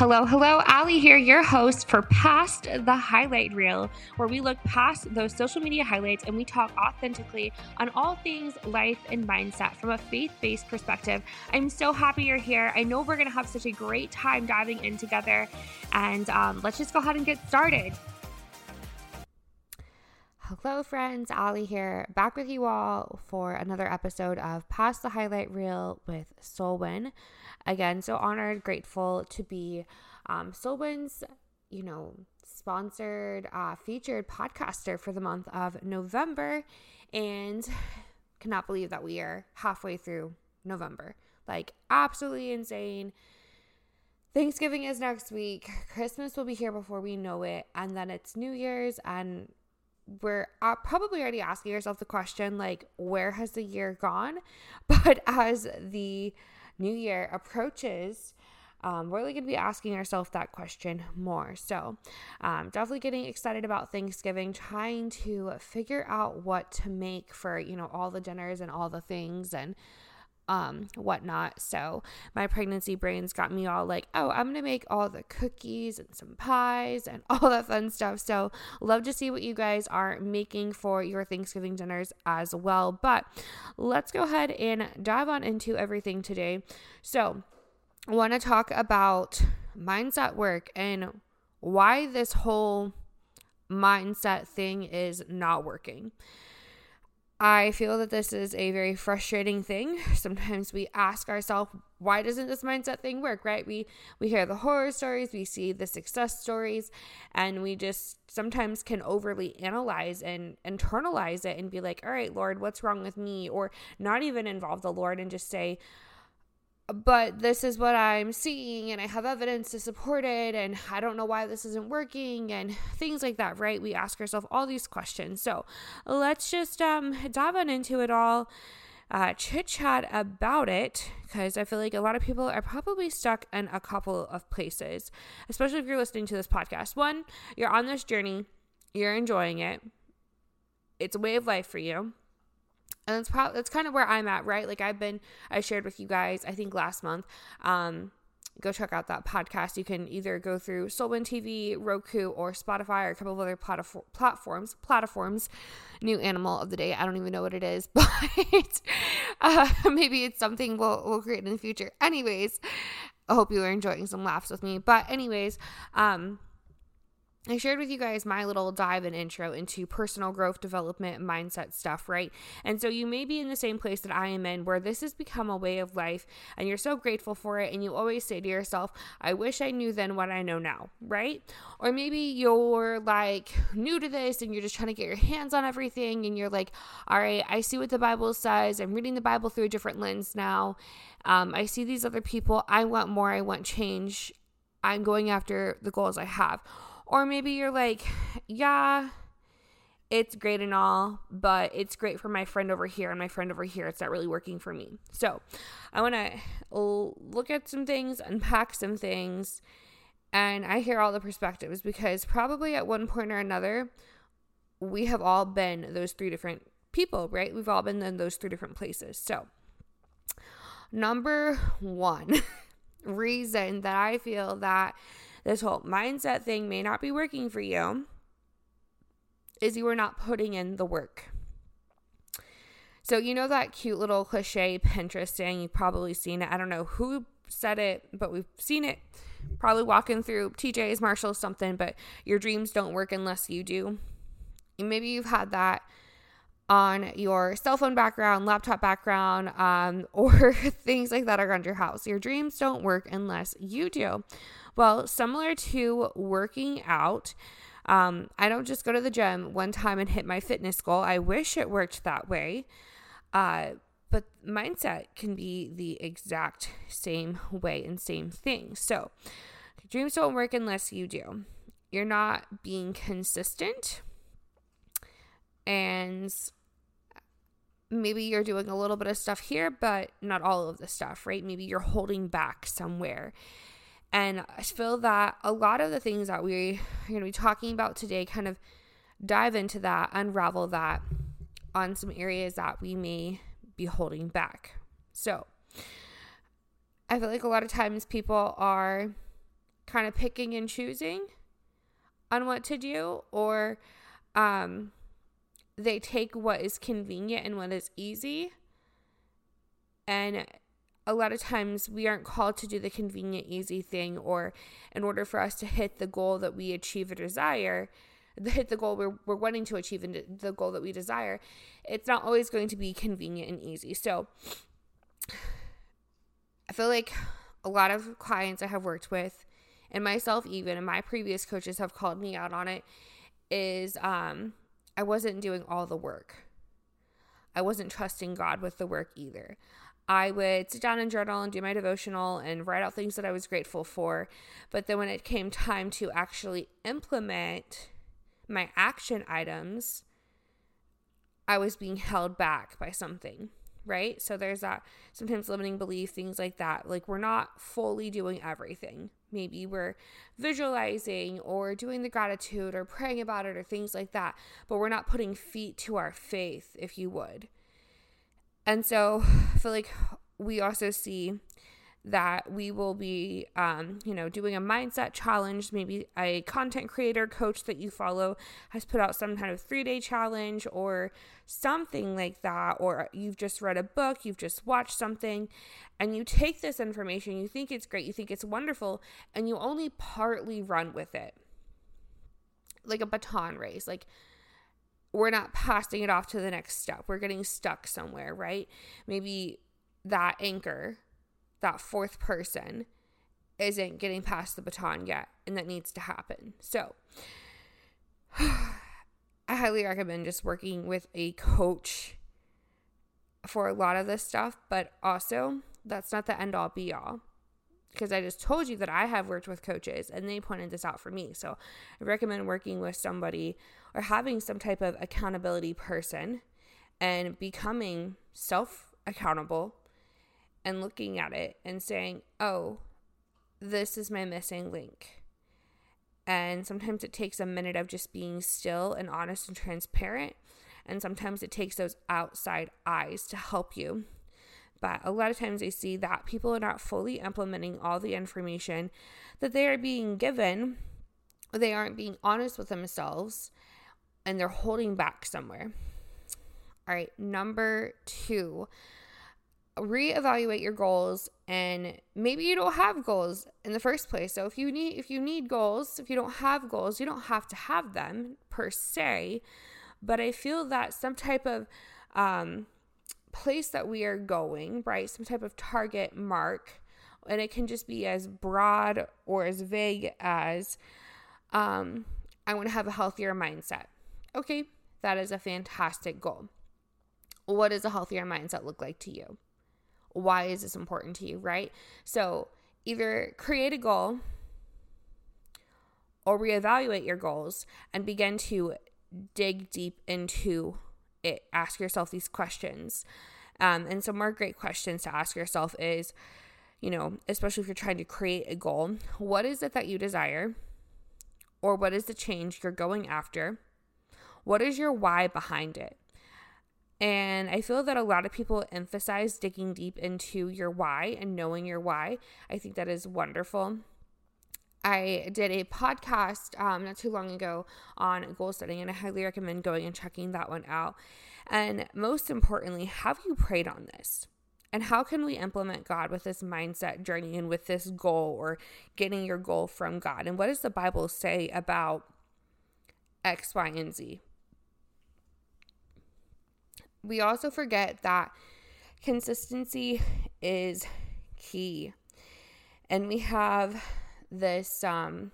Hello, hello, Ally here, your host for Past the Highlight Reel, where we look past those social media highlights and we talk authentically on all things life and mindset from a faith based perspective. I'm so happy you're here. I know we're going to have such a great time diving in together, and um, let's just go ahead and get started. Hello, friends. Ally here, back with you all for another episode of Past the Highlight Reel with SOLWIN. Again, so honored, grateful to be um, you know, sponsored, uh, featured podcaster for the month of November, and cannot believe that we are halfway through November. Like, absolutely insane. Thanksgiving is next week. Christmas will be here before we know it. And then it's New Year's, and we're uh, probably already asking yourself the question like where has the year gone but as the new year approaches um, we're really going to be asking ourselves that question more. So, um, definitely getting excited about Thanksgiving, trying to figure out what to make for, you know, all the dinners and all the things and um, whatnot. So my pregnancy brains got me all like, oh, I'm gonna make all the cookies and some pies and all that fun stuff. So love to see what you guys are making for your Thanksgiving dinners as well. But let's go ahead and dive on into everything today. So I want to talk about mindset work and why this whole mindset thing is not working. I feel that this is a very frustrating thing. Sometimes we ask ourselves, why doesn't this mindset thing work, right? We we hear the horror stories, we see the success stories, and we just sometimes can overly analyze and internalize it and be like, "All right, Lord, what's wrong with me?" or not even involve the Lord and just say, but this is what I'm seeing and I have evidence to support it and I don't know why this isn't working and things like that, right? We ask ourselves all these questions. So let's just um, dive on into it all, uh, chit chat about it because I feel like a lot of people are probably stuck in a couple of places, especially if you're listening to this podcast. One, you're on this journey, you're enjoying it, it's a way of life for you and that's probably that's kind of where I'm at, right? Like I've been I shared with you guys I think last month. Um go check out that podcast. You can either go through SOLWIN TV, Roku, or Spotify, or a couple of other platform, platforms. Platforms. New animal of the day. I don't even know what it is, but uh, maybe it's something we'll we'll create in the future. Anyways, I hope you are enjoying some laughs with me. But anyways, um I shared with you guys my little dive and intro into personal growth development mindset stuff, right? And so you may be in the same place that I am in where this has become a way of life and you're so grateful for it. And you always say to yourself, I wish I knew then what I know now, right? Or maybe you're like new to this and you're just trying to get your hands on everything and you're like, all right, I see what the Bible says. I'm reading the Bible through a different lens now. Um, I see these other people. I want more. I want change. I'm going after the goals I have or maybe you're like, yeah, it's great and all, but it's great for my friend over here and my friend over here. It's not really working for me. So I want to look at some things, unpack some things, and I hear all the perspectives because probably at one point or another, we have all been those three different people, right? We've all been in those three different places. So, number one reason that I feel that this whole mindset thing may not be working for you is you are not putting in the work. So, you know that cute little cliche Pinterest thing? You've probably seen it. I don't know who said it, but we've seen it. Probably walking through TJ's, Marshalls, something, but your dreams don't work unless you do. Maybe you've had that on your cell phone background, laptop background, um, or things like that around your house. Your dreams don't work unless you do. Well, similar to working out, um, I don't just go to the gym one time and hit my fitness goal. I wish it worked that way. Uh, but mindset can be the exact same way and same thing. So, dreams don't work unless you do. You're not being consistent. And maybe you're doing a little bit of stuff here, but not all of the stuff, right? Maybe you're holding back somewhere. And I feel that a lot of the things that we are going to be talking about today kind of dive into that, unravel that on some areas that we may be holding back. So, I feel like a lot of times people are kind of picking and choosing on what to do, or um, they take what is convenient and what is easy. And a lot of times we aren't called to do the convenient, easy thing, or in order for us to hit the goal that we achieve or desire, hit the goal we're, we're wanting to achieve and the goal that we desire, it's not always going to be convenient and easy. So I feel like a lot of clients I have worked with, and myself even, and my previous coaches have called me out on it, is um, I wasn't doing all the work. I wasn't trusting God with the work either. I would sit down and journal and do my devotional and write out things that I was grateful for. But then when it came time to actually implement my action items, I was being held back by something right? So there's that sometimes limiting belief, things like that. Like we're not fully doing everything. Maybe we're visualizing or doing the gratitude or praying about it or things like that, but we're not putting feet to our faith, if you would. And so I feel like we also see that we will be, um, you know, doing a mindset challenge. Maybe a content creator coach that you follow has put out some kind of three day challenge or something like that. Or you've just read a book, you've just watched something, and you take this information, you think it's great, you think it's wonderful, and you only partly run with it. Like a baton race. Like, we're not passing it off to the next step. We're getting stuck somewhere, right? Maybe that anchor that fourth person isn't getting past the baton yet, and that needs to happen. So, I highly recommend just working with a coach for a lot of this stuff, but also that's not the end all be all. Because I just told you that I have worked with coaches and they pointed this out for me. So I recommend working with somebody or having some type of accountability person and becoming self accountable and looking at it and saying, oh, this is my missing link. And sometimes it takes a minute of just being still and honest and transparent. And sometimes it takes those outside eyes to help you. But a lot of times I see that people are not fully implementing all the information that they are being given. They aren't being honest with themselves and they're holding back somewhere. All right, number two reevaluate your goals and maybe you don't have goals in the first place so if you need if you need goals if you don't have goals you don't have to have them per se but i feel that some type of um, place that we are going right? Some type of target mark and it can just be as broad or as vague as um, i want to have a healthier mindset. Okay that is a fantastic goal. What does a healthier mindset look like to you? Why is this important to you, right? So either create a goal or reevaluate your goals and begin to dig deep into it. Ask yourself these questions. Um, and some more great questions to ask yourself is, you know, especially if you're trying to create a goal, what is it that you desire? Or what is the change you're going after? What is your why behind it? And I feel that a lot of people emphasize digging deep into your why and knowing your why. I think that is wonderful. I did a podcast um, not too long ago on goal setting, and I highly recommend going and checking that one out. And most importantly, have you prayed on this? And how can we implement God with this mindset journey and with this goal or getting your goal from God? And what does the Bible say about X, Y, and Z? we also forget that consistency is key. And we have this um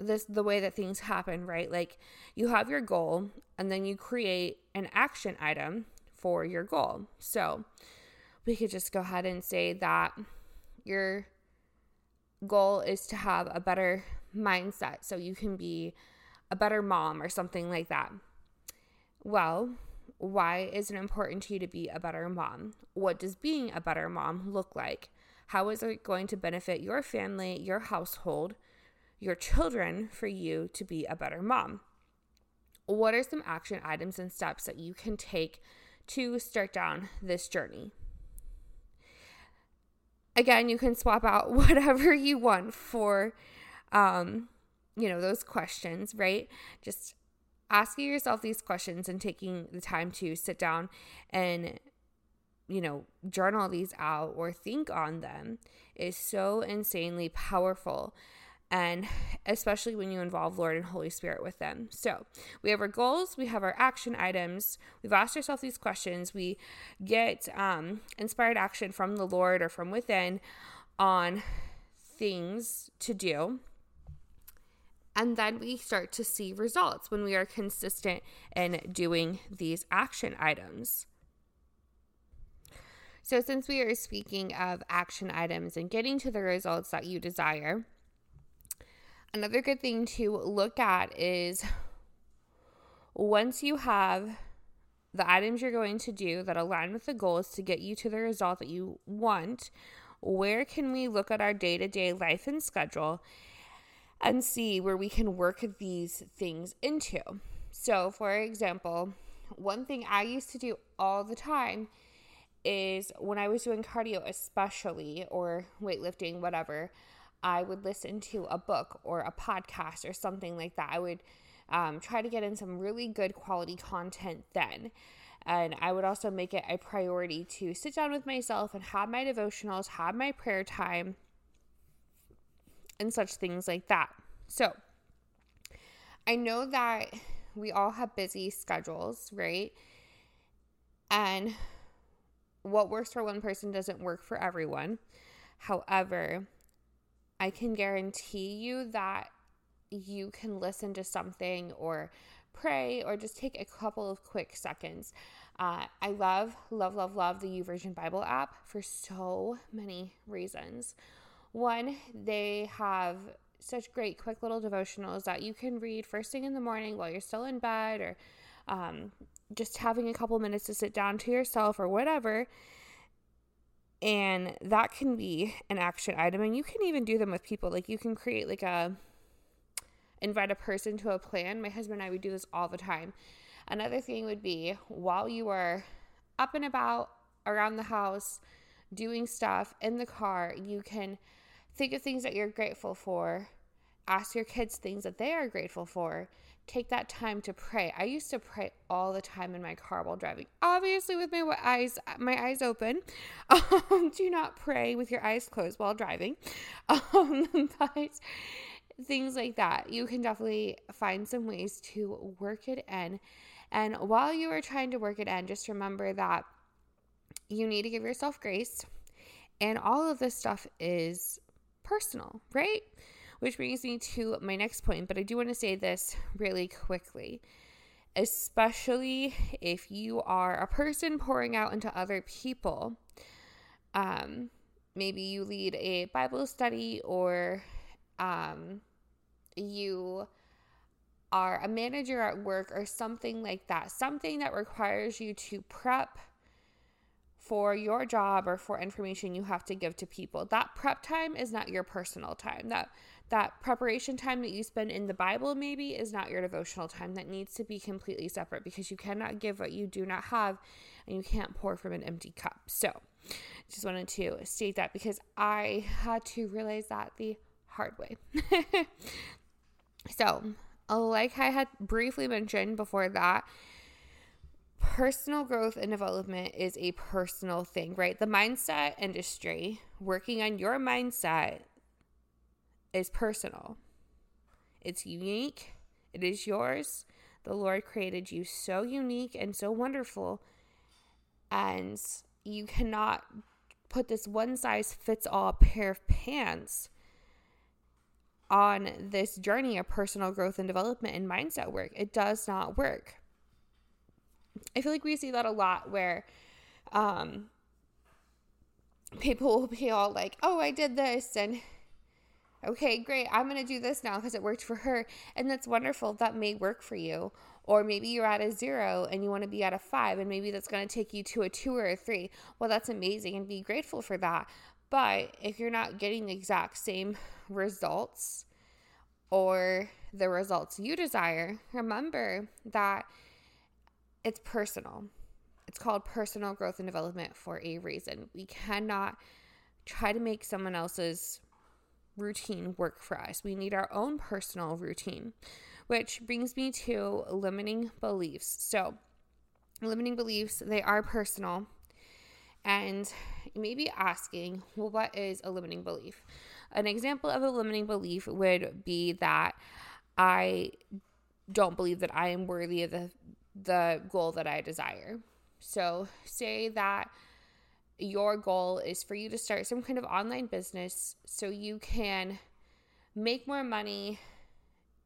this the way that things happen, right? Like you have your goal and then you create an action item for your goal. So, we could just go ahead and say that your goal is to have a better mindset so you can be a better mom or something like that. Well, Why is it important to you to be a better mom? What does being a better mom look like? How is it going to benefit your family, your household, your children for you to be a better mom? What are some action items and steps that you can take to start down this journey? Again, you can swap out whatever you want for um you know those questions, right? Just asking yourself these questions and taking the time to sit down and you know, journal these out or think on them is so insanely powerful. And especially when you involve Lord and Holy Spirit with them. So we have our goals, we have our action items. We've asked ourselves these questions. We get um, inspired action from the Lord or from within on things to do. And then we start to see results when we are consistent in doing these action items. So, since we are speaking of action items and getting to the results that you desire, another good thing to look at is once you have the items you're going to do that align with the goals to get you to the result that you want, where can we look at our day to day life and schedule and see where we can work these things into. So, for example, one thing I used to do all the time is when I was doing cardio, especially, or weightlifting, whatever, I would listen to a book or a podcast or something like that. I would um, try to get in some really good quality content then. And I would also make it a priority to sit down with myself and have my devotionals, have my prayer time, and such things like that. So, I know that we all have busy schedules, right? And what works for one person doesn't work for everyone. However, I can guarantee you that you can listen to something or pray or just take a couple of quick seconds. Uh, I love, love, love, love the YouVersion Bible app for so many reasons. One, they have such great quick little devotionals that you can read first thing in the morning while you're still in bed or um, just having a couple minutes to sit down to yourself or whatever. And that can be an action item. And you can even do them with people. Like you can create like a invite a person to a plan. My husband and I would do this all the time. Another thing would be while you are up and about around the house doing stuff in the car, you can think of things that you're grateful for. Ask your kids things that they are grateful for. Take that time to pray. I used to pray all the time in my car while driving. Obviously, with my eyes my eyes open. Um, do not pray with your eyes closed while driving. Um, but things like that, you can definitely find some ways to work it in. And while you are trying to work it in, just remember that you need to give yourself grace. And all of this stuff is personal, right? Which brings me to my next point, but I do want to say this really quickly. Especially if you are a person pouring out into other people, um, maybe you lead a Bible study or um, you are a manager at work or something like that, something that requires you to prep for your job or for information you have to give to people. That prep time is not your personal time. That that preparation time that you spend in the Bible maybe is not your devotional time. That needs to be completely separate because you cannot give what you do not have and you can't pour from an empty cup. So, just wanted to state that because I had to realize that the hard way. so, like I had briefly mentioned before that, personal growth and development is a personal thing, right? The mindset industry, working on your mindset, is personal. It's unique, it is yours. The Lord created you so unique and so wonderful. And you cannot put this one size fits all pair of pants on this journey of personal growth and development and mindset work. It does not work. I feel like we see that a lot where um, people will be all like, oh, I did this and okay, great, I'm going to do this now because it worked for her. And that's wonderful. That may work for you. Or maybe you're at a zero and you want to be at a five, and maybe that's going to take you to a two or a three. Well, that's amazing and be grateful for that. But if you're not getting the exact same results or the results you desire, remember that it's personal. It's called personal growth and development for a reason. We cannot try to make someone else's routine work for us. We need our own personal routine, which brings me to limiting beliefs. So, limiting beliefs, they are personal. And you may be asking, well, what is a limiting belief? An example of a limiting belief would be that I don't believe that I am worthy of the the goal that I desire. So, say that your goal is for you to start some kind of online business so you can make more money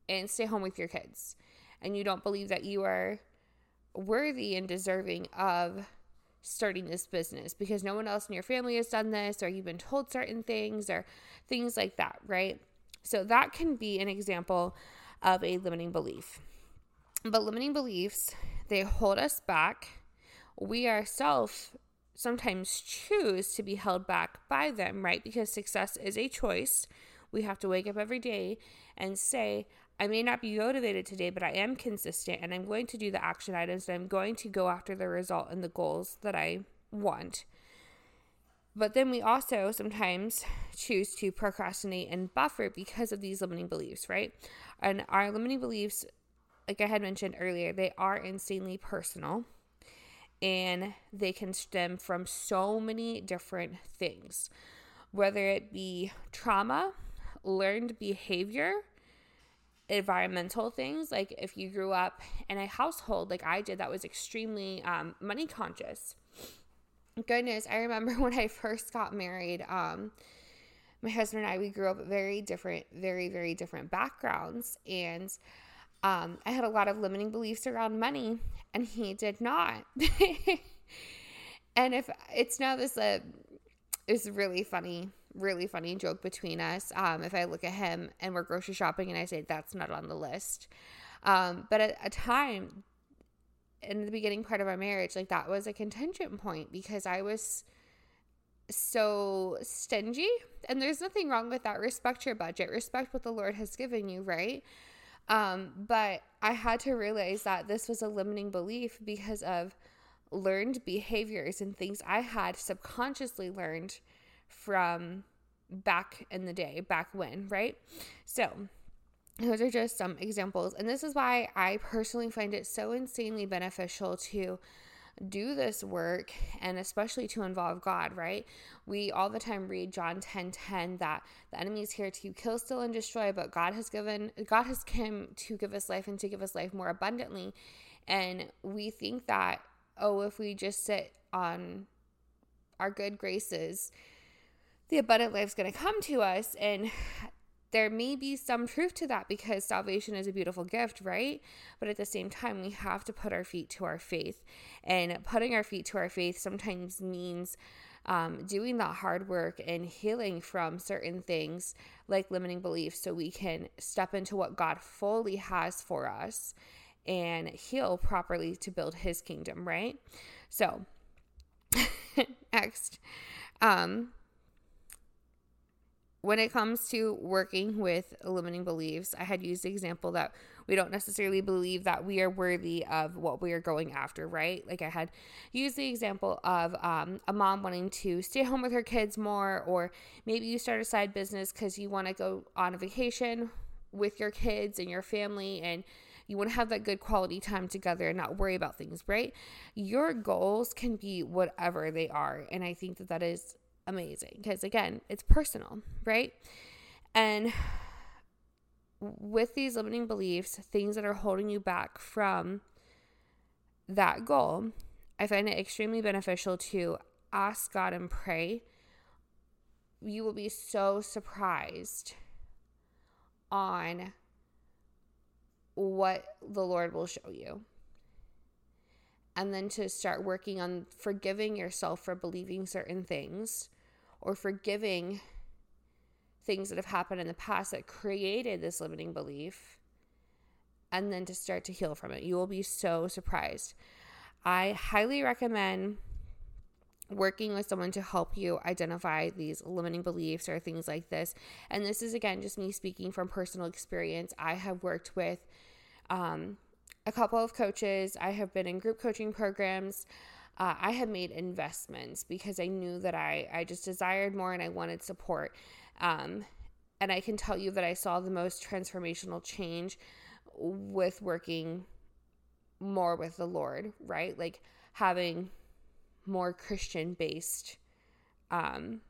and stay home with your kids. And you don't believe that you are worthy and deserving of starting this business because no one else in your family has done this or you've been told certain things or things like that, right? So that can be an example of a limiting belief. But limiting beliefs, they hold us back. We ourselves sometimes choose to be held back by them, right? Because success is a choice. We have to wake up every day and say, I may not be motivated today, but I am consistent and I'm going to do the action items and I'm going to go after the result and the goals that I want. But then we also sometimes choose to procrastinate and buffer because of these limiting beliefs, right? And our limiting beliefs, like I had mentioned earlier, they are insanely personal and they can stem from so many different things, whether it be trauma, learned behavior, environmental things. Like if you grew up in a household like I did that was extremely um, money conscious. Goodness, I remember when I first got married. Um, my husband and I, we grew up very different, very, very different backgrounds. And um, I had a lot of limiting beliefs around money, and he did not. and if it's now this uh, is really funny, really funny joke between us. Um, if I look at him and we're grocery shopping, and I say that's not on the list. Um, but at a time in the beginning part of our marriage, like that was a contention point because I was so stingy. And there's nothing wrong with that. Respect your budget, respect what the Lord has given you, right? Um, but I had to realize that this was a limiting belief because of learned behaviors and things I had subconsciously learned from back in the day, back when, right? So, those are just some examples. And this is why I personally find it so insanely beneficial to do this work and especially to involve God, right? We all the time read John 10 10 that the enemy is here to kill, steal, and destroy, but God has given, God has come to give us life and to give us life more abundantly. And we think that, oh, if we just sit on our good graces, the abundant life is going to come to us. And there may be some truth to that because salvation is a beautiful gift, right? But at the same time, we have to put our feet to our faith. And putting our feet to our faith sometimes means um, doing that hard work and healing from certain things like limiting beliefs so we can step into what God fully has for us and heal properly to build his kingdom, right? So, next, um, when it comes to working with limiting beliefs, I had used the example that we don't necessarily believe that we are worthy of what we are going after, right? Like I had used the example of um, a mom wanting to stay home with her kids more, or maybe you start a side business because you want to go on a vacation with your kids and your family and you want to have that good quality time together and not worry about things, right? Your goals can be whatever they are. And I think that that is amazing because again, it's personal, right? And with these limiting beliefs, things that are holding you back from that goal, I find it extremely beneficial to ask God and pray. You will be so surprised on what the Lord will show you. And then to start working on forgiving yourself for believing certain things or forgiving things that have happened in the past that created this limiting belief and then to start to heal from it. You will be so surprised. I highly recommend working with someone to help you identify these limiting beliefs or things like this. And this is again just me speaking from personal experience. I have worked with um, a couple of coaches, I have been in group coaching programs. Uh, I have made investments because I knew that I, I just desired more and I wanted support. Um, and I can tell you that I saw the most transformational change with working more with the Lord, right? Like having more Christian based um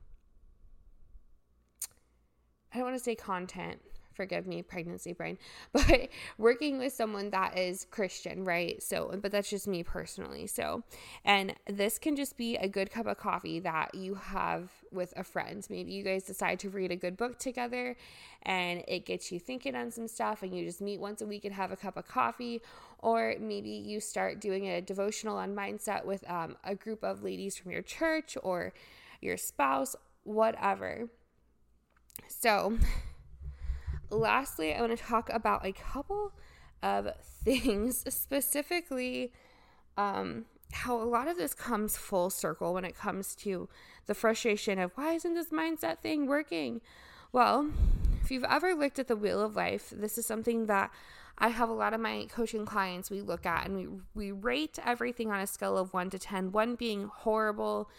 I don't want to say content, forgive me, pregnancy brain, but working with someone that is Christian, right? So, but that's just me personally. So, and this can just be a good cup of coffee that you have with a friend. Maybe you guys decide to read a good book together and it gets you thinking on some stuff and you just meet once a week and have a cup of coffee. Or maybe you start doing a devotional on mindset with um, a group of ladies from your church or your spouse, whatever. So, lastly, I want to talk about a couple of things, specifically um, how a lot of this comes full circle when it comes to the frustration of why isn't this mindset thing working? Well, if you've ever looked at the wheel of life, this is something that I have a lot of my coaching clients we look at and we we rate everything on a scale of 1 to 10, 1 being horrible,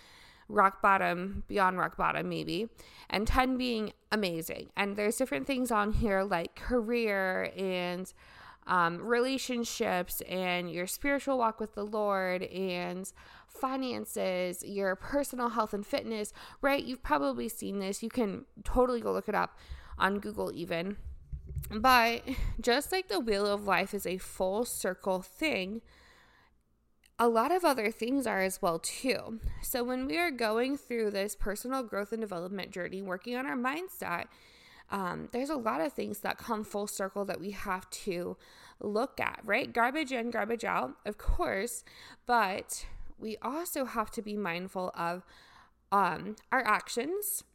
rock bottom, beyond rock bottom, maybe, and 10 being amazing. And there's different things on here like career and um, relationships and your spiritual walk with the Lord and finances, your personal health and fitness, right? You've probably seen this. You can totally go look it up on Google, even. But just like the wheel of life is a full circle thing, a lot of other things are as well too. So when we are going through this personal growth and development journey, working on our mindset, um, there's a lot of things that come full circle that we have to look at, right? Garbage in, garbage out, of course, but we also have to be mindful of um, our actions,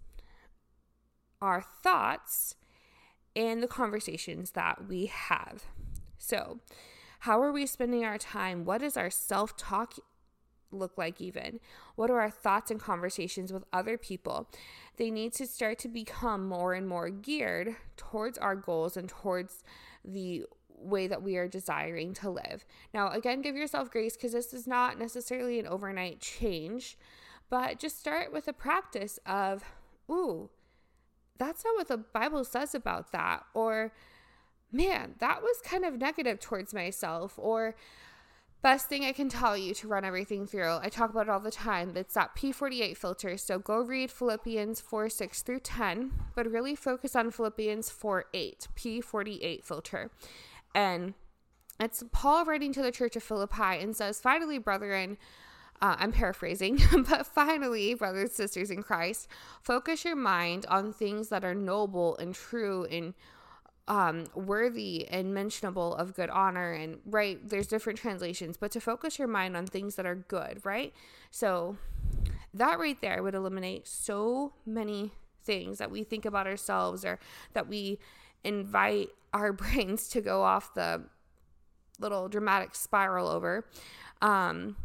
our thoughts, and the conversations that we have. So, how are we spending our time? What does our self talk look like, even? What are our thoughts and conversations with other people? They need to start to become more and more geared towards our goals and towards the way that we are desiring to live. Now, again, give yourself grace because this is not necessarily an overnight change, but just start with a practice of, ooh, that's not what the Bible says about that. Or, man, that was kind of negative towards myself. Or, best thing I can tell you to run everything through, I talk about it all the time. It's that P48 filter. So go read Philippians 4 6 through 10, but really focus on Philippians 4 8, P48 filter. And it's Paul writing to the church of Philippi and says, Finally, brethren, uh, I'm paraphrasing, but finally, brothers and sisters in Christ, focus your mind on things that are noble and true and um, worthy and mentionable of good honor. And right, there's different translations, but to focus your mind on things that are good, right? So that right there would eliminate so many things that we think about ourselves or that we invite our brains to go off the little dramatic spiral over. Um,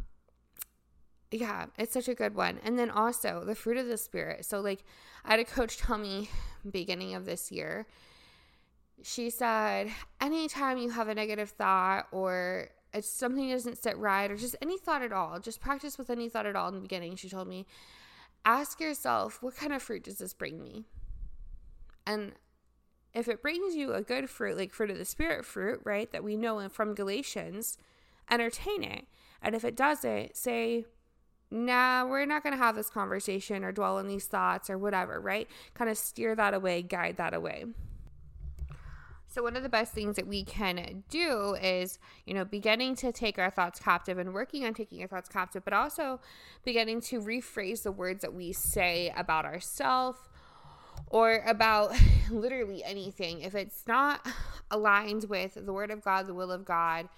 yeah, it's such a good one. And then also the fruit of the spirit. So like I had a coach tell me beginning of this year, she said, anytime you have a negative thought or it's something that doesn't sit right or just any thought at all, just practice with any thought at all in the beginning. She told me, ask yourself, what kind of fruit does this bring me? And if it brings you a good fruit, like fruit of the spirit fruit, right, that we know from Galatians, entertain it. And if it doesn't, say, nah, we're not going to have this conversation or dwell on these thoughts or whatever, right? Kind of steer that away, guide that away. So, one of the best things that we can do is, you know, beginning to take our thoughts captive and working on taking our thoughts captive, but also beginning to rephrase the words that we say about ourselves or about literally anything. If it's not aligned with the Word of God, the will of God,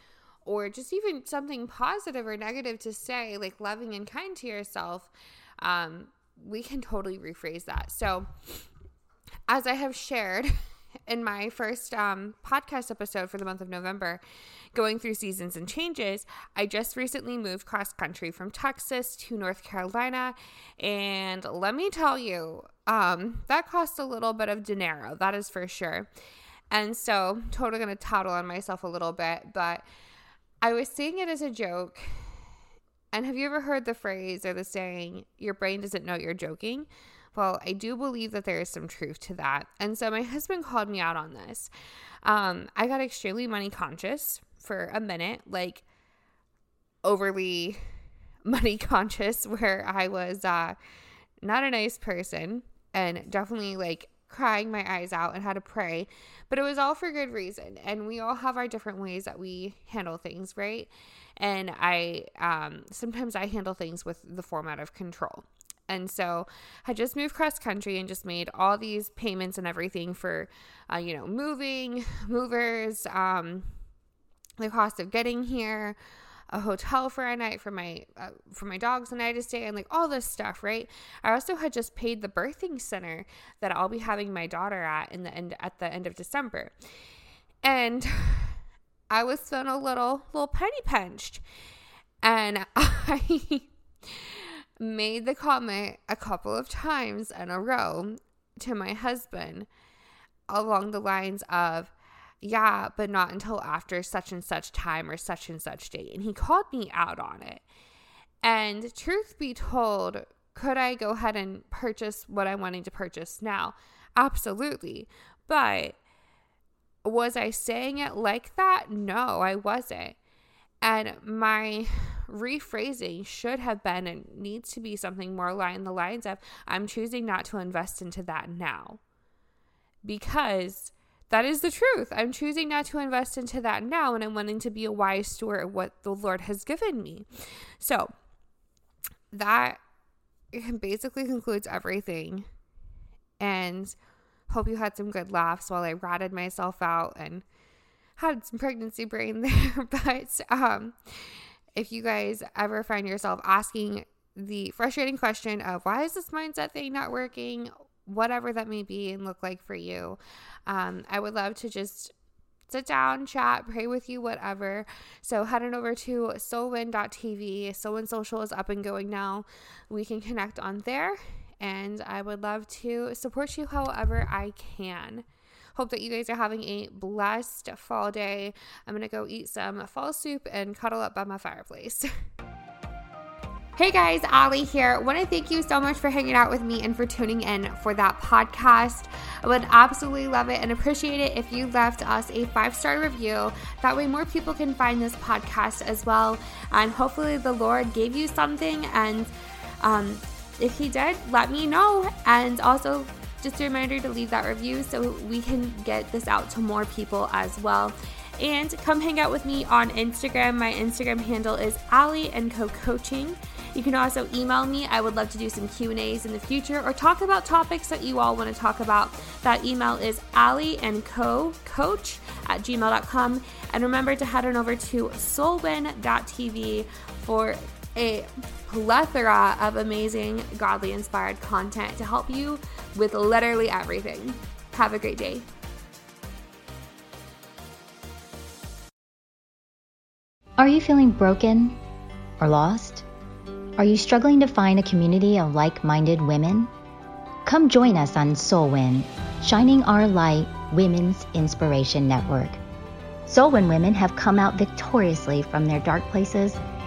or just even something positive or negative to say, like loving and kind to yourself, um, we can totally rephrase that. So, as I have shared in my first um, podcast episode for the month of November, going through seasons and changes, I just recently moved cross country from Texas to North Carolina. And let me tell you, um, that cost a little bit of dinero, that is for sure. And so, totally gonna tattle on myself a little bit, but I was saying it as a joke. And have you ever heard the phrase or the saying, your brain doesn't know you're joking? Well, I do believe that there is some truth to that. And so my husband called me out on this. Um, I got extremely money conscious for a minute, like overly money conscious, where I was uh, not a nice person and definitely like crying my eyes out and had to pray. But it was all for good reason. And we all have our different ways that we handle things, right? And I um, sometimes I handle things with the format of control. And so I just moved cross country and just made all these payments and everything for, uh, you know, moving, movers, um, the cost of getting here, a hotel for a night for my uh, for my dogs and I to stay and like all this stuff, right? I also had just paid the birthing center that I'll be having my daughter at in the end at the end of December. And I was feeling a little little penny pinched. And I made the comment a couple of times in a row to my husband along the lines of, yeah, but not until after such and such time or such and such date. And he called me out on it. And truth be told, could I go ahead and purchase what I'm wanting to purchase now? Absolutely. But was I saying it like that? No, I wasn't. And my rephrasing should have been and needs to be something more along the lines of I'm choosing not to invest into that now. Because that is the truth. I'm choosing not to invest into that now, and I'm wanting to be a wise steward of what the Lord has given me. So that basically concludes everything. And hope you had some good laughs while I ratted myself out and had some pregnancy brain there. but um if you guys ever find yourself asking the frustrating question of why is this mindset thing not working, whatever that may be and look like for you, um, I would love to just sit down, chat, pray with you, whatever. So head on over to solwin.tv. SOLWIN Social is up and going now. We can connect on there, and I would love to support you however I can. Hope that you guys are having a blessed fall day. I'm going to go eat some fall soup and cuddle up by my fireplace. Hey guys, Ally here. Want to thank you so much for hanging out with me and for tuning in for that podcast. I would absolutely love it and appreciate it if you left us a five star review. That way, more people can find this podcast as well. And hopefully, the Lord gave you something. And um, if He did, let me know. And also, just a reminder to leave that review so we can get this out to more people as well. And come hang out with me on Instagram. My Instagram handle is Ali and Co Coaching. You can also email me. I would love to do some Q&As in the future or talk about topics that you all want to talk about. That email is Ali and Co Coach at gmail.com. And remember to head on over to solwin.tv for a plethora of amazing, godly inspired content to help you with literally everything. Have a great day. Are you feeling broken or lost? Are you struggling to find a community of like minded women? Come join us on SOLWIN, Shining Our Light Women's Inspiration Network. SOLWIN women have come out victoriously from their dark places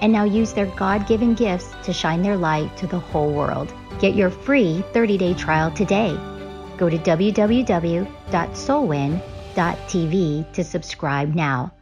and now use their God given gifts to shine their light to the whole world. Get your free 30 day trial today. Go to www.solwin.tv to subscribe now.